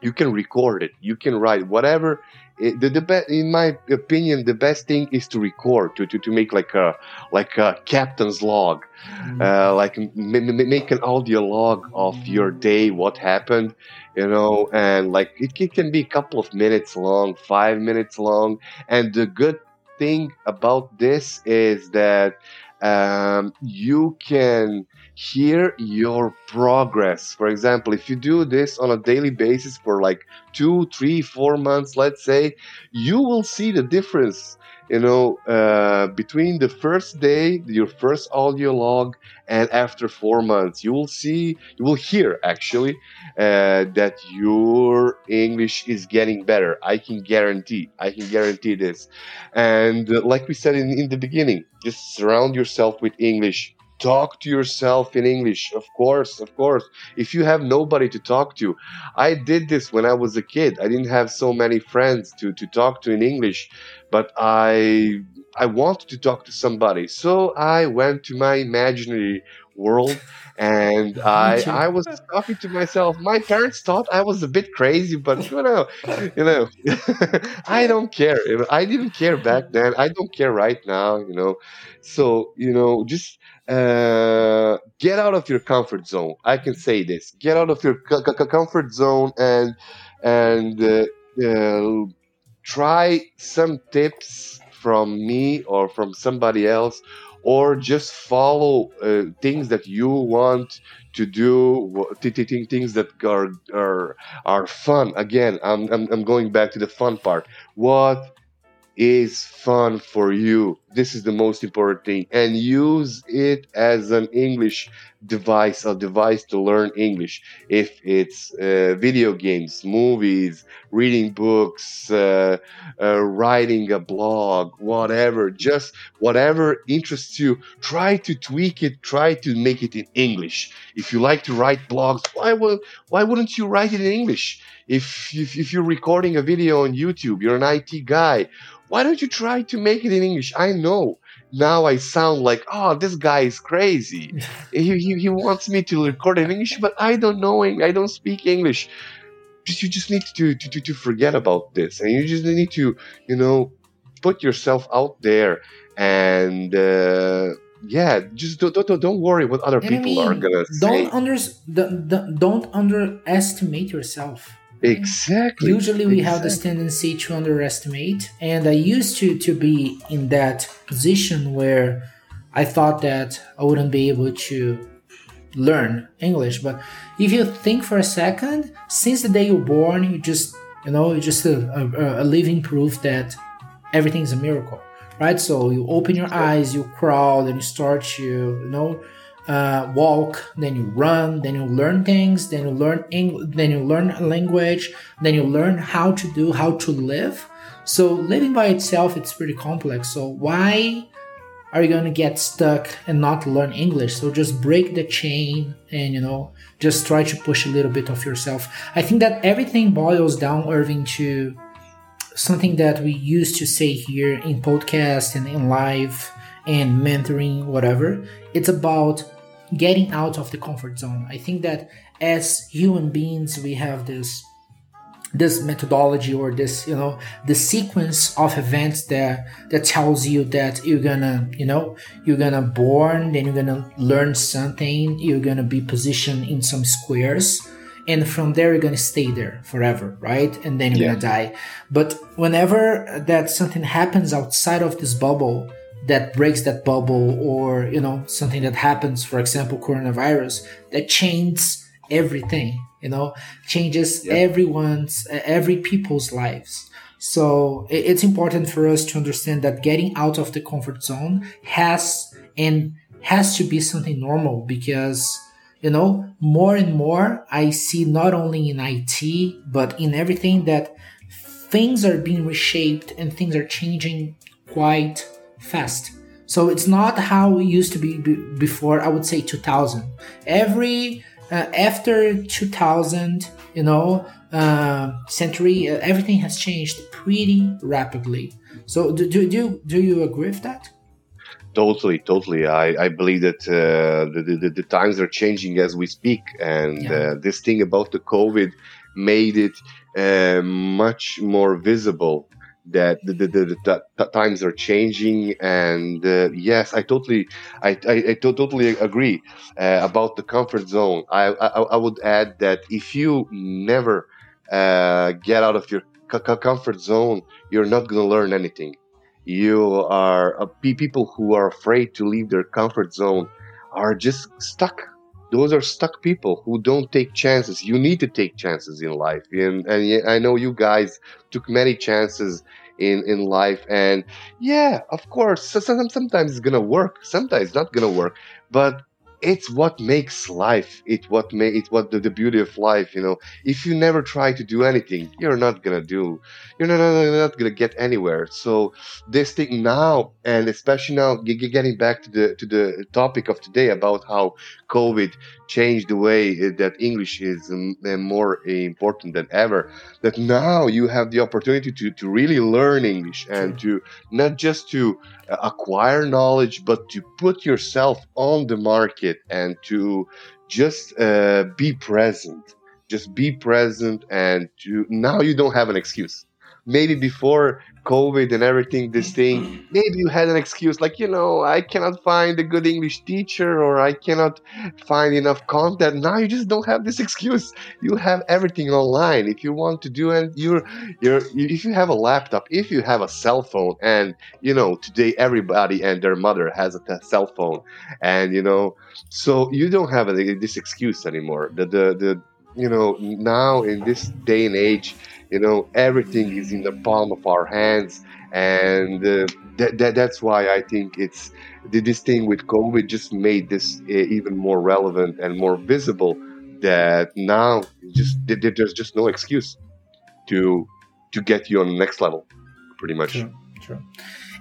you can record it. You can write whatever it, the, the be- in my opinion the best thing is to record to, to, to make like a like a captain's log mm-hmm. uh, like m- m- make an audio log of your day what happened you know and like it, it can be a couple of minutes long five minutes long and the good thing about this is that um, you can hear your progress. For example, if you do this on a daily basis for like two, three, four months, let's say, you will see the difference. You know, uh, between the first day, your first audio log, and after four months, you will see, you will hear actually uh, that your English is getting better. I can guarantee, I can guarantee this. And uh, like we said in, in the beginning, just surround yourself with English talk to yourself in english. Of course of course. If you have nobody to talk to. I did this when i was a kid. I didn't have so many friends to to talk to in english but i i wanted to talk to somebody. So i went to my imaginary world. And i i was talking to myself. My parents thought i was a bit crazy but you know you know i don't care. I didn't care back then. I don't care right now you know. So you know just uh, get out of your comfort zone. I can say this: get out of your c- c- comfort zone and and uh, uh, try some tips from me or from somebody else, or just follow uh, things that you want to do, things that are are are fun. Again, I'm, I'm I'm going back to the fun part. What is fun for you. This is the most important thing. And use it as an English device, a device to learn English. If it's uh, video games, movies, reading books, uh, uh, writing a blog, whatever, just whatever interests you, try to tweak it, try to make it in English. If you like to write blogs, why, would, why wouldn't you write it in English? If, if, if you're recording a video on YouTube, you're an IT guy, why don't you try to make it in English? I know now I sound like, oh, this guy is crazy. he, he, he wants me to record in English, but I don't know, I don't speak English. Just, you just need to, to, to, to forget about this. And you just need to, you know, put yourself out there and, uh, yeah, just don't, don't, don't worry what other people I mean, are gonna don't say. Under, don't, don't underestimate yourself Exactly. Usually we exactly. have this tendency to underestimate, and I used to to be in that position where I thought that I wouldn't be able to learn English. But if you think for a second, since the day you're born, you just you know you're just a, a, a living proof that everything's a miracle, right? So you open your eyes, you crawl, and you start to you know uh, walk, then you run, then you learn things, then you learn Eng- then you learn language, then you learn how to do, how to live. So living by itself, it's pretty complex. So why are you going to get stuck and not learn English? So just break the chain and you know just try to push a little bit of yourself. I think that everything boils down, Irving, to something that we used to say here in podcast and in live and mentoring, whatever. It's about getting out of the comfort zone. I think that as human beings, we have this this methodology or this you know the sequence of events that that tells you that you're gonna you know you're gonna born then you're gonna learn something you're gonna be positioned in some squares and from there you're gonna stay there forever right and then you're Yeah. gonna die but whenever that something happens outside of this bubble that breaks that bubble or you know something that happens for example coronavirus that changes everything you know changes Yeah. everyone's every people's lives so it's important for us to understand that getting out of the comfort zone has and has to be something normal because you know more and more i see not only in it but in everything that things are being reshaped and things are changing quite fast so it's not how it used to be before i would say 2000 every uh, after 2000 you know uh, century uh, everything has changed pretty rapidly so do, do, do, do you agree with that Totally, totally. I, I believe that uh, the, the, the times are changing as we speak. And Yeah. uh, this thing about the COVID made it uh, much more visible that the, the, the, the, times are changing. And uh, yes, I totally, I, I, I to- totally agree uh, about the comfort zone. I, I, I would add that if you never uh, get out of your co- co- comfort zone, you're not going to learn anything you are uh, people who are afraid to leave their comfort zone are just stuck those are stuck people who don't take chances. You need to take chances in life. And, and i know you guys took many chances in in life. And yeah of course sometimes it's gonna work. Sometimes it's not gonna work. But it's what makes life it what make it what the, the beauty of life you know. If you never try to do anything you're not gonna do you're not, not, not gonna get anywhere. So this thing now and especially now ge- ge- getting back to the to the topic of today about how covid changed the way that english is more important than ever that now you have the opportunity to, to really learn english and to not just to uh, acquire knowledge but to put yourself on the market and to just uh, be present just be present and to now you don't have an excuse. Maybe before COVID and everything, this thing, mm. maybe you had an excuse like, you know, I cannot find a good English teacher or I cannot find enough content. Now you just don't have this excuse. You have everything online. If you want to do it, you're, you're, if you have a laptop, if you have a cell phone, and, you know, today everybody and their mother has a t- cell phone, and, you know, so you don't have a, this excuse anymore. The, the, the, you know, now in this day and age, you know everything is in the palm of our hands and uh, that, that that's why i think it's this thing with covid just made this uh, even more relevant and more visible that now just there- there's just no excuse to to get you on the next level pretty much True, true.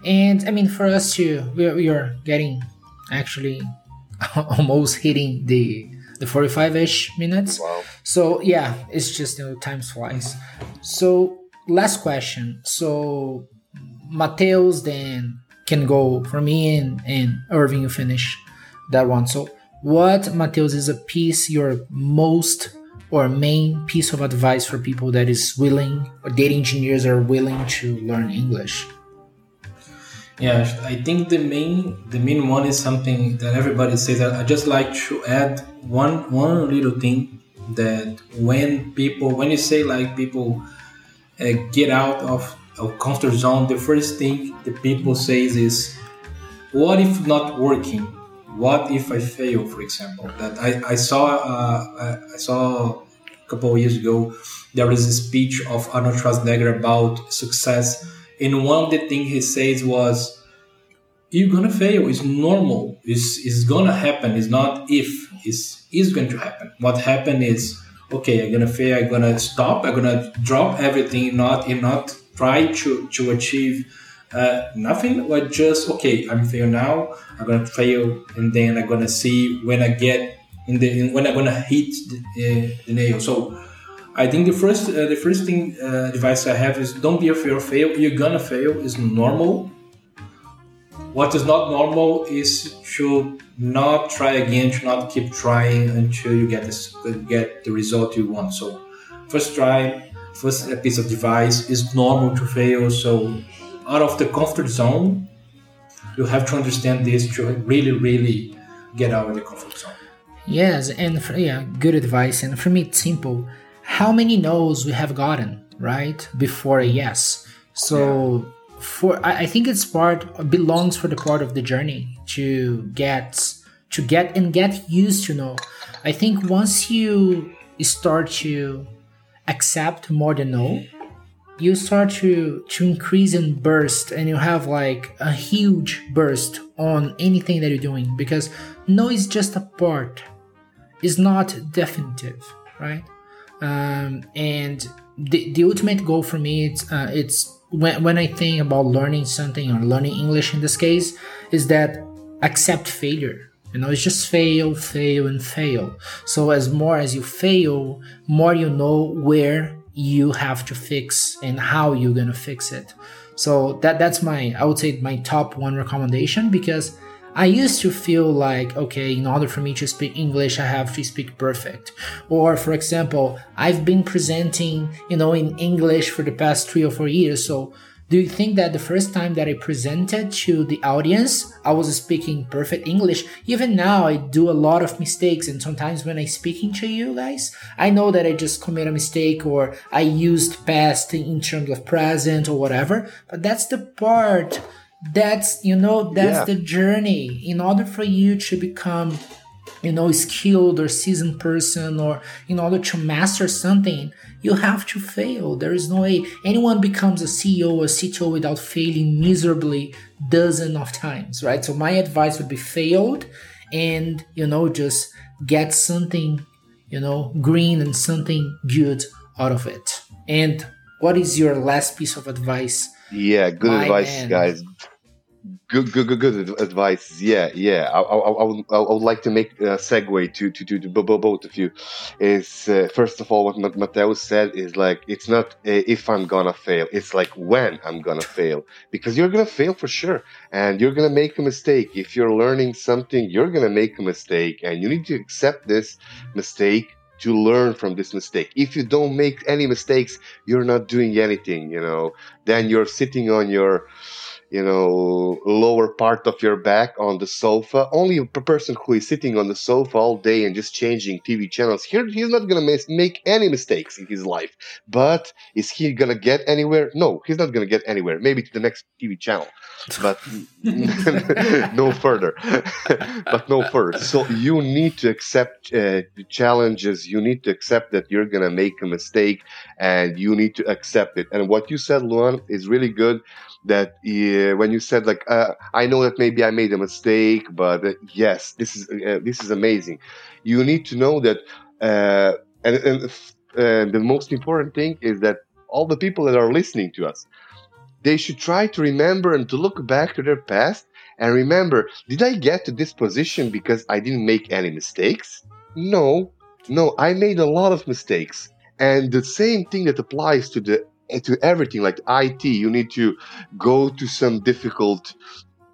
And I mean, for us to, we are, we are getting actually almost hitting the the 45-ish minutes. wow So yeah, it's just you know time flies. So last question. So Mateus then can go for me and and Irving you finish that one. So what Mateus is a piece your most or main piece of advice for people that is willing or data engineers are willing to learn English? Yeah, I think the main the main one is something that everybody says. I just like to add one one little thing that when people when you say like people uh, get out of a comfort zone the first thing the people says is what if not working what if i fail for example that i, I saw uh, i saw a couple of years ago there was a speech of arnold schwarzenegger about success and one of the things he says was you're gonna fail. It's normal. It's, it's gonna happen. It's not if. It's, is going to happen. What happened is okay i'm gonna fail. I'm gonna stop. I'm gonna drop everything. Not and not try to to achieve uh, nothing. But just okay i'm fail now. I'm gonna fail. And then i'm gonna see when i get in the when i'm gonna hit the, uh, the nail. So I think the first uh, the first thing uh, advice I have is don't be afraid of fail. You're gonna fail. It's normal. What is not normal is to not try again, to not keep trying until you get this get the result you want. So first try, first piece of device is normal to fail. So out of the comfort zone, you have to understand this to really, really get out of the comfort zone. Yes, and for, yeah, good advice. And for me, it's simple how many no's we have gotten right before a yes. So yeah. for I, I think it's part belongs for the part of the journey to get to get and get used to know i think once you start to accept more than no you start to to increase and burst and you have like a huge burst on anything that you're doing because no is just a part. Is not definitive right um, and the, the ultimate goal for me it's uh, it's when, when i think about learning something or learning english in this case is that accept failure. You know it's just fail fail and fail. So as more as you fail more you know where you have to fix and how you're gonna fix it. So that that's my i would say my top one recommendation because I used to feel like, okay, in order for me to speak English, I have to speak perfect. Or, for example, I've been presenting, you know, in English for the past three or four years. So, do you think that the first time that I presented to the audience, I was speaking perfect English? Even now, I do a lot of mistakes, and sometimes when I'm speaking to you guys, I know that I just commit a mistake or I used past in terms of present or whatever. But that's the part that's you know that's yeah. the journey. In order for you to become you know skilled or seasoned person or in order to master something you have to fail. There is no way. Anyone becomes a ceo or cto without failing miserably dozen of times right? So my advice would be failed and you know just get something you know green and something good out of it. And what is your last piece of advice? Yeah good advice man? guys Good, good, good, good advice. Yeah, yeah. I, I, I, would, I would like to make a segue to to to, to both of you. Is uh, first of all what Mateo said is like it's not uh, if I'm gonna fail. It's like when I'm gonna fail because you're gonna fail for sure, and you're gonna make a mistake. If you're learning something, you're gonna make a mistake, and you need to accept this mistake to learn from this mistake. If you don't make any mistakes, you're not doing anything. You know, then you're sitting on your you know lower part of your back on the sofa. Only a person who is sitting on the sofa all day and just changing tv channels here he's not gonna mis- make any mistakes in his life. But is he gonna get anywhere? No he's not gonna get anywhere. Maybe to the next tv channel. But no further. But no further. So you need to accept uh, challenges. You need to accept that you're gonna make a mistake and you need to accept it. And what you said luan is really good that uh, when you said like uh, I know that maybe I made a mistake, but uh, yes, this is uh, this is amazing. You need to know that, uh, and, and the most important thing is that all the people that are listening to us, they should try to remember and to look back to their past and remember: Did I get to this position because I didn't make any mistakes? No, no, I made a lot of mistakes. And the same thing that applies to the Eh, to everything like IT. You need to go to some difficult,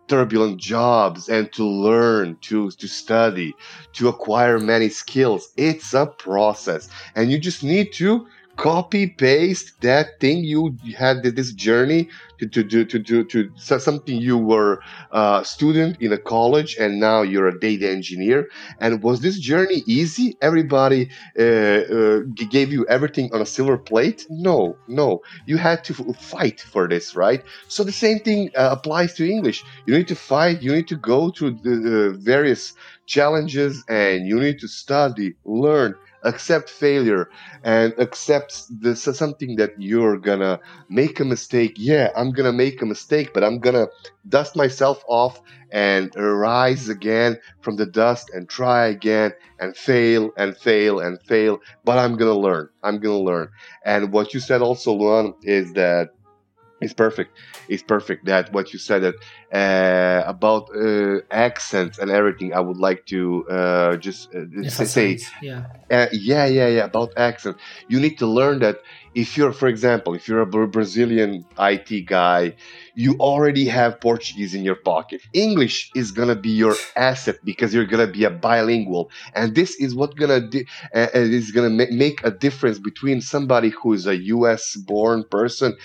turbulent jobs and to learn, to, to study, to acquire many skills. It's a process. And you just need to copy paste that thing you had this journey to to do to, to, to, to, something you were a student in a college and now you're a data engineer. And was this journey easy? Everybody uh, uh, gave you everything on a silver plate? No no. You had to fight for this right? So the same thing uh, applies to english. You need to fight you need to go through the various challenges and you need to study learn accept failure and accept this something that you're gonna make a mistake. Yeah i'm gonna make a mistake but i'm gonna dust myself off and rise again from the dust and try again and fail and fail and fail. But i'm gonna learn. I'm gonna learn. And what you said also luan is that it's perfect. It's perfect. That what you said that uh, about uh, accents and everything. I would like to uh, just uh, say, yeah, uh, yeah, yeah, yeah. About accent, you need to learn that if you're, for example, if you're a Brazilian IT guy, you already have Portuguese in your pocket. English is gonna be your asset because you're gonna be a bilingual, and this is what gonna di- uh, is gonna ma- make a difference between somebody who is a U.S. born person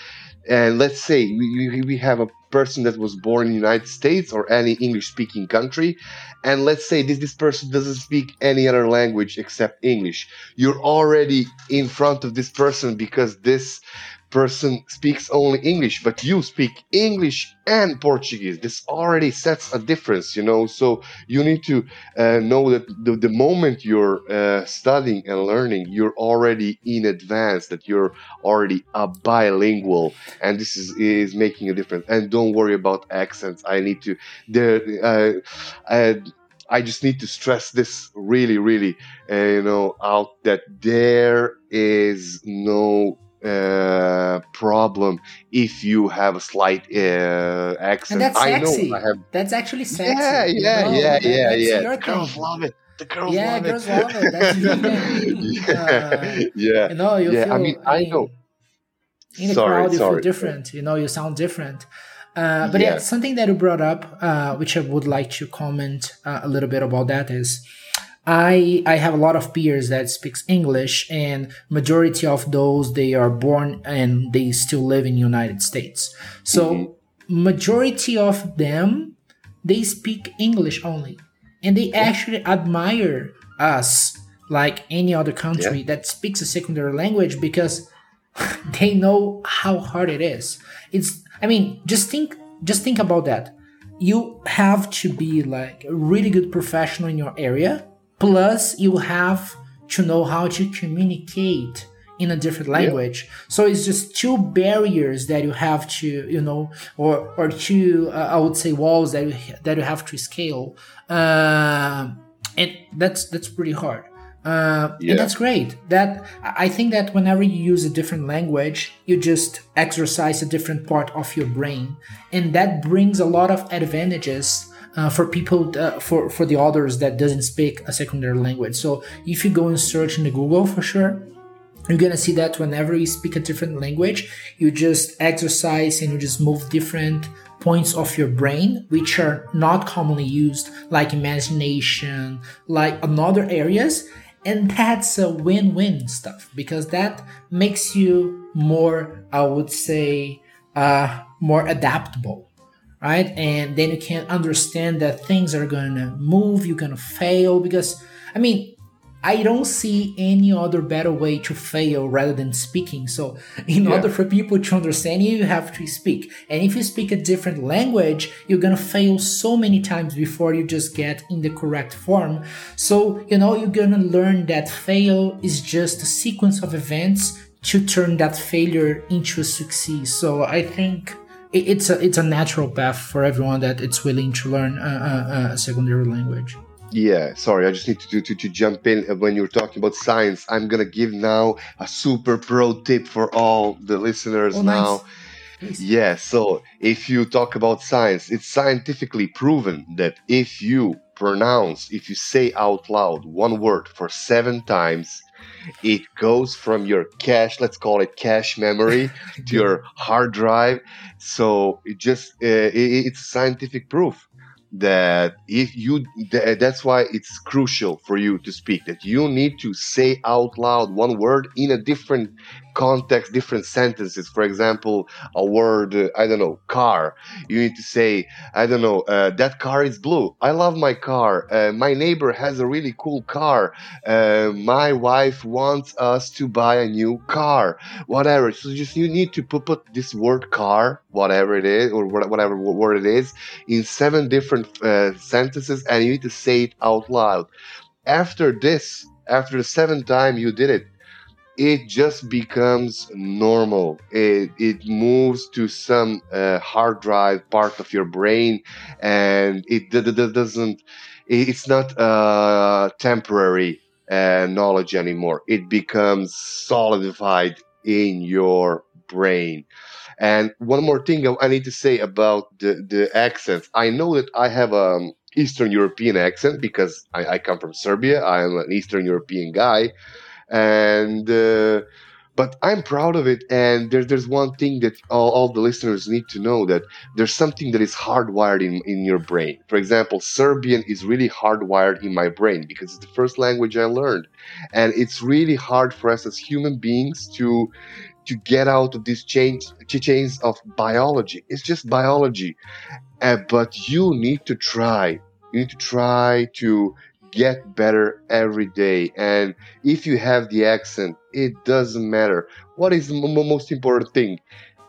and let's say we, we have a person that was born in the United States or any English speaking country, and let's say this, this person doesn't speak any other language except English. You're already in front of this person because this person speaks only English, but you speak English and Portuguese. This already sets a difference, you know. So you need to uh, know that the, the moment you're uh, studying and learning, you're already in advance, that you're already a bilingual, and this is, is making a difference. And don't worry about accents. I need to, there, uh, uh I just need to stress this really, really, uh, you know, out that there is no uh, problem if you have a slight uh, accent. And that's sexy. I know I have... That's actually sexy. Yeah, yeah, you know? yeah, yeah, yeah. The girls love it. The girls yeah, love girls it. love it. That's yeah, uh, yeah. You know, you yeah, feel. I mean, I, mean, know. In the sorry, crowd, you sorry. feel different. You know, you sound different. Uh, but yeah. yeah. something that you brought up, uh, which I would like to comment uh, a little bit about that is I I have a lot of peers that speaks English, and majority of those they are born and they still live in United States. So mm-hmm. majority of them they speak English only, and they yeah. actually admire us like any other country yeah. that speaks a secondary language because they know how hard it is. It's I mean just think just think about that. You have to be like a really good professional in your area Plus, you have to know how to communicate in a different language. Yeah. So it's just two barriers that you have to, you know, or or two, uh, I would say, walls that you that you have to scale, uh, and that's that's pretty hard. Uh, yeah. And that's great. That I think that whenever you use a different language, you just exercise a different part of your brain, and that brings a lot of advantages uh, for people uh, for for the others that doesn't speak a secondary language. So if you go and search in the Google for sure, you're gonna see that whenever you speak a different language, you just exercise and you just move different points of your brain which are not commonly used like imagination like another areas and that's a win-win stuff because that makes you more i would say uh, more adaptable right? And then you can understand that things are gonna move, you're gonna fail because, I mean, I don't see any other better way to fail rather than speaking. So, in yeah. order for people to understand you, you have to speak. And if you speak a different language, you're gonna fail so many times before you just get in the correct form. So, you know, you're gonna learn that fail is just a sequence of events to turn that failure into a success. So, I think it's a it's a natural path for everyone that it's willing to learn a, a, a secondary language. Yeah, sorry, I just need to, to, to jump in uh, when you're talking about science. I'm gonna give now a super pro tip for all the listeners oh, now. Nice. Yeah, so if you talk about science, it's scientifically proven that if you pronounce, if you say out loud one word for seven times, it goes from your cache, let's call it cache memory, to your hard drive. So it just uh, it, it's scientific proof that if you that's why it's crucial for you to speak that you need to say out loud one word in a different context, different sentences. For example, a word, uh, I don't know, car. You need to say, I don't know, uh, that car is blue. I love my car. Uh, my neighbor has a really cool car. Uh, my wife wants us to buy a new car. Whatever. So just you need to put, this word car, whatever it is, or whatever word it is, in seven different uh, sentences, and you need to say it out loud. After this, after the seventh time you did it, it just becomes normal. It, it moves to some uh, hard drive part of your brain, and it, it doesn't. It's not uh, temporary uh, knowledge anymore. It becomes solidified in your brain. And one more thing I need to say about the, the accents. I know that I have an Eastern European accent because I, I come from Serbia. I'm an Eastern European guy and uh, but I'm proud of it. And there, there's one thing that all, all, the listeners need to know that there's something that is hardwired in, in your brain. For example, Serbian is really hardwired in my brain because it's the first language I learned, and it's really hard for us as human beings to to get out of these chains chains of biology. It's just biology, uh, but you need to try. You need to try to get better every day. And if you have the accent, it doesn't matter. What is the most important thing?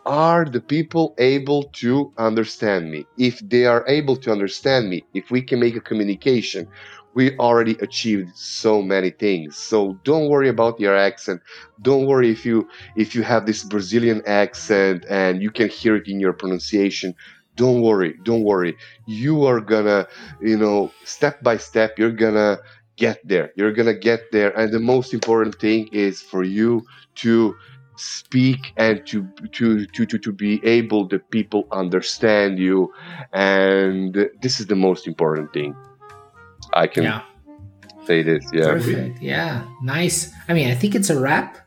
Are the people able to understand me? If they are able to understand me, if we can make a communication, we already achieved so many things. So don't worry about your accent. Don't worry if you if you have this Brazilian accent and you can hear it in your pronunciation don't worry don't worry. You are gonna you know step by step you're gonna get there. You're gonna get there. And the most important thing is for you to speak and to to to to, to be able the people understand you. And this is the most important thing. I can yeah. say this yeah. Perfect. Yeah. Nice. I mean i think it's a wrap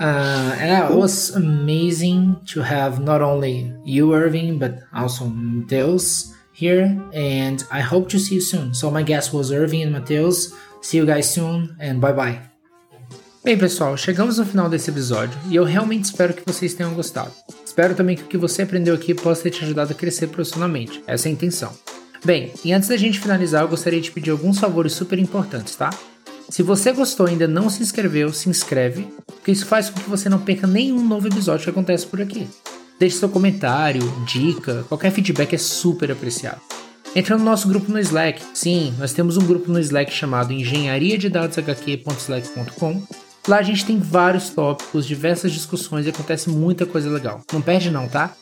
uh, and it was amazing to have not only you, Irving, but also Mateus here. And I hope to see you soon. So my guest was Irving and Mateus. See you guys soon and bye bye. Bem, pessoal, chegamos no final desse episódio e eu realmente espero que vocês tenham gostado. Espero também que o que você aprendeu aqui possa ter te ajudado a crescer profissionalmente. Essa é a intenção. Bem, e antes da gente finalizar, eu gostaria de pedir alguns favores super importantes, tá? Se você gostou e ainda não se inscreveu, se inscreve, porque isso faz com que você não perca nenhum novo episódio que acontece por aqui. Deixe seu comentário, dica, qualquer feedback é super apreciado. Entra no nosso grupo no Slack. Sim, nós temos um grupo no Slack chamado engenharia de dados hq.slack.com. Lá a gente tem vários tópicos, diversas discussões e acontece muita coisa legal. Não perde não, tá?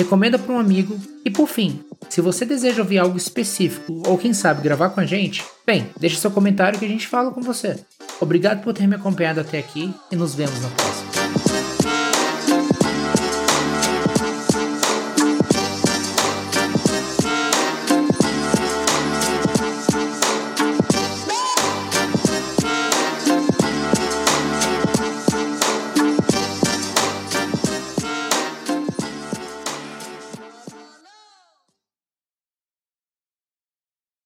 Recomenda para um amigo e por fim, se você deseja ouvir algo específico ou quem sabe gravar com a gente, bem, deixe seu comentário que a gente fala com você. Obrigado por ter me acompanhado até aqui e nos vemos na próxima.